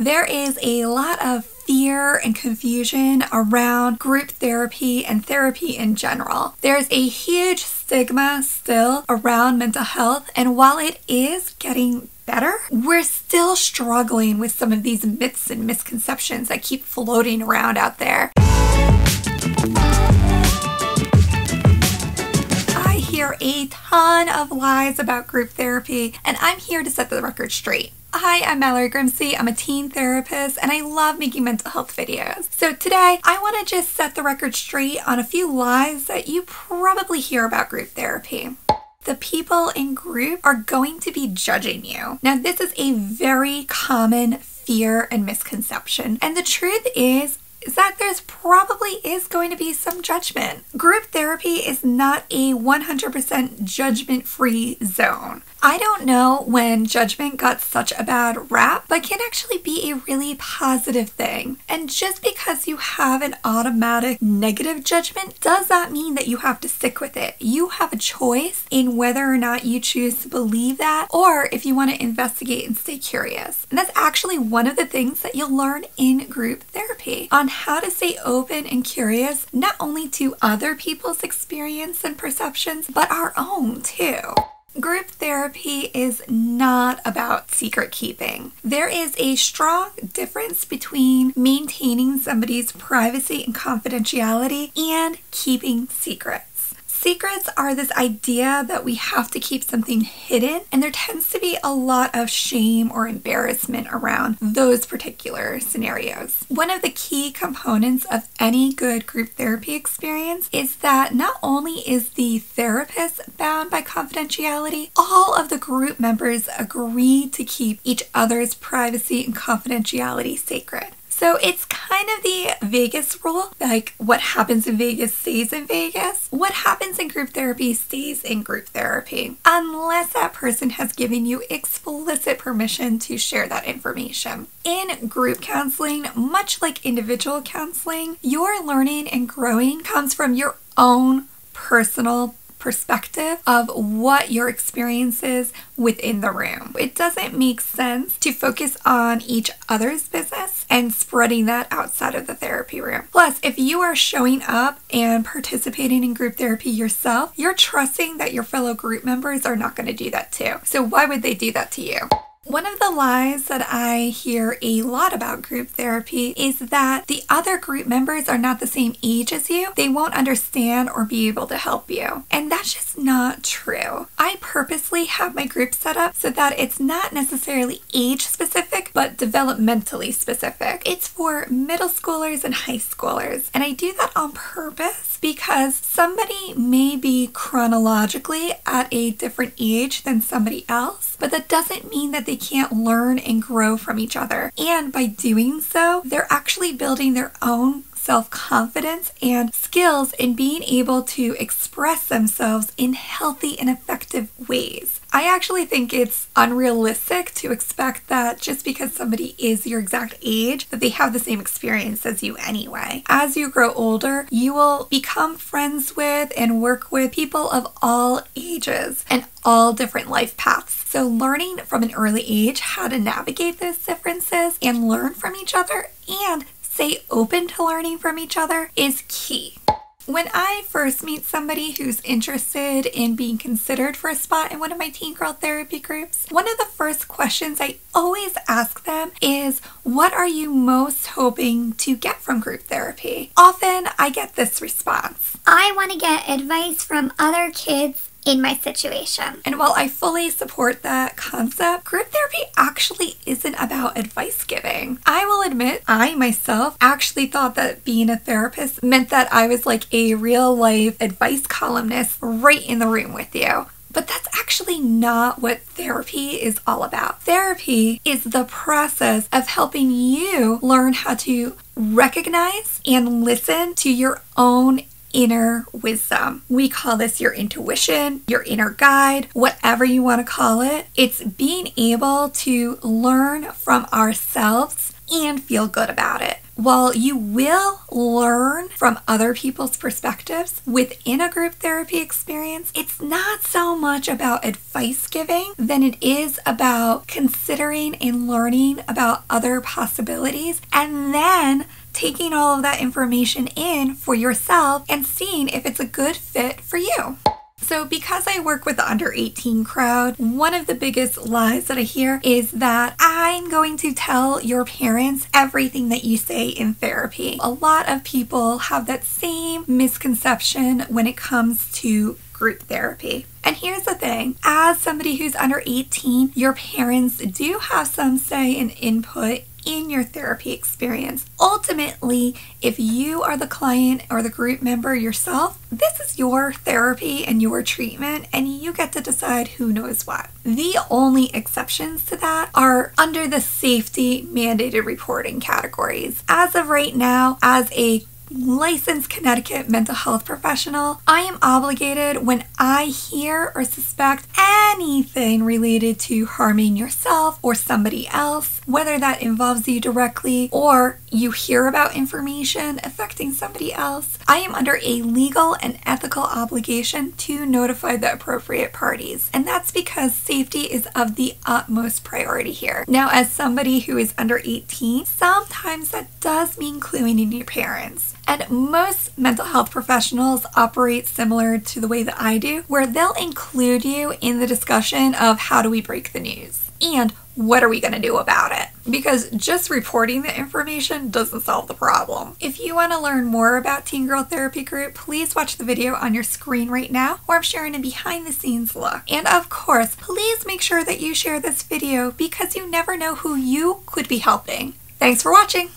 There is a lot of fear and confusion around group therapy and therapy in general. There's a huge stigma still around mental health, and while it is getting better, we're still struggling with some of these myths and misconceptions that keep floating around out there. Hear a ton of lies about group therapy, and I'm here to set the record straight. Hi, I'm Mallory Grimste. I'm a teen therapist and I love making mental health videos. So today, I want to just set the record straight on a few lies that you probably hear about group therapy the people in group are going to be judging you. Now, this is a very common fear and misconception. And the truth is, is that there's probably is going to be some judgment. Group therapy is not a 100% judgment free zone. I don't know when judgment got such a bad rap, but can actually be a really positive thing. And just because you have an automatic negative judgment does that mean that you have to stick with it. You have a choice in whether or not you choose to believe that or if you want to investigate and stay curious. And that's actually one of the things that you'll learn in group therapy on how to stay open and curious, not only to other people's experience and perceptions, but our own too. Group therapy is not about secret keeping. There is a strong difference between maintaining somebody's privacy and confidentiality and keeping secrets. Secrets are this idea that we have to keep something hidden, and there tends to be a lot of shame or embarrassment around those particular scenarios. One of the key components of any good group therapy experience is that not only is the therapist bound by confidentiality, all of the group members agree to keep each other's privacy and confidentiality sacred. So it's kind of the Vegas rule like what happens in Vegas stays in Vegas. What happens in group therapy stays in group therapy, unless that person has given you explicit permission to share that information. In group counseling, much like individual counseling, your learning and growing comes from your own personal perspective of what your experience is within the room. It doesn't make sense to focus on each other's business and spreading that outside of the therapy room. Plus, if you are showing up and participating in group therapy yourself, you're trusting that your fellow group members are not going to do that too. So, why would they do that to you? One of the lies that I hear a lot about group therapy is that the other group members are not the same age as you. They won't understand or be able to help you. And that's just not true. I purposely have my group set up so that it's not necessarily age specific, but developmentally specific. It's for middle schoolers and high schoolers. And I do that on purpose because somebody may be chronologically at a different age than somebody else, but that doesn't mean that they can't learn and grow from each other. And by doing so, they're actually building their own self confidence and skills in being able to express themselves in healthy and effective ways. I actually think it's unrealistic to expect that just because somebody is your exact age that they have the same experience as you anyway. As you grow older, you will become friends with and work with people of all ages and all different life paths. So learning from an early age how to navigate those differences and learn from each other and stay open to learning from each other is key. When I first meet somebody who's interested in being considered for a spot in one of my teen girl therapy groups, one of the first questions I always ask them is, What are you most hoping to get from group therapy? Often I get this response I want to get advice from other kids in my situation. And while I fully support that concept, group therapy actually isn't about advice giving. I admit, I myself actually thought that being a therapist meant that I was like a real life advice columnist right in the room with you. But that's actually not what therapy is all about. Therapy is the process of helping you learn how to recognize and listen to your own inner wisdom. We call this your intuition, your inner guide, whatever you want to call it. It's being able to learn from ourselves and feel good about it. while you will learn from other people's perspectives within a group therapy experience, it's not so much about advice giving than it is about considering and learning about other possibilities and then taking all of that information in for yourself and seeing if it's a good fit for you. So, because I work with the under 18 crowd, one of the biggest lies that I hear is that I'm going to tell your parents everything that you say in therapy. A lot of people have that same misconception when it comes to group therapy. And here's the thing as somebody who's under 18, your parents do have some say and input in your therapy experience. Ultimately, if you are the client or the group member yourself, this is your therapy and your treatment, and you get to decide who knows what. The only exceptions to that are under the safety mandated reporting categories. As of right now, as a licensed Connecticut mental health professional, I am obligated when I hear or suspect anything related to harming yourself or somebody else, whether that involves you directly or you hear about information affecting somebody else, I am under a legal and ethical obligation to notify the appropriate parties. And that's because safety is of the utmost priority here. Now, as somebody who is under 18, sometimes that does mean cluing in your parents. And most mental health professionals operate similar to the way that I do, where they'll include you in the discussion of how do we break the news and what are we going to do about it? Because just reporting the information doesn't solve the problem. If you want to learn more about Teen Girl Therapy Group, please watch the video on your screen right now where I'm sharing a behind the scenes look. And of course, please make sure that you share this video because you never know who you could be helping. Thanks for watching!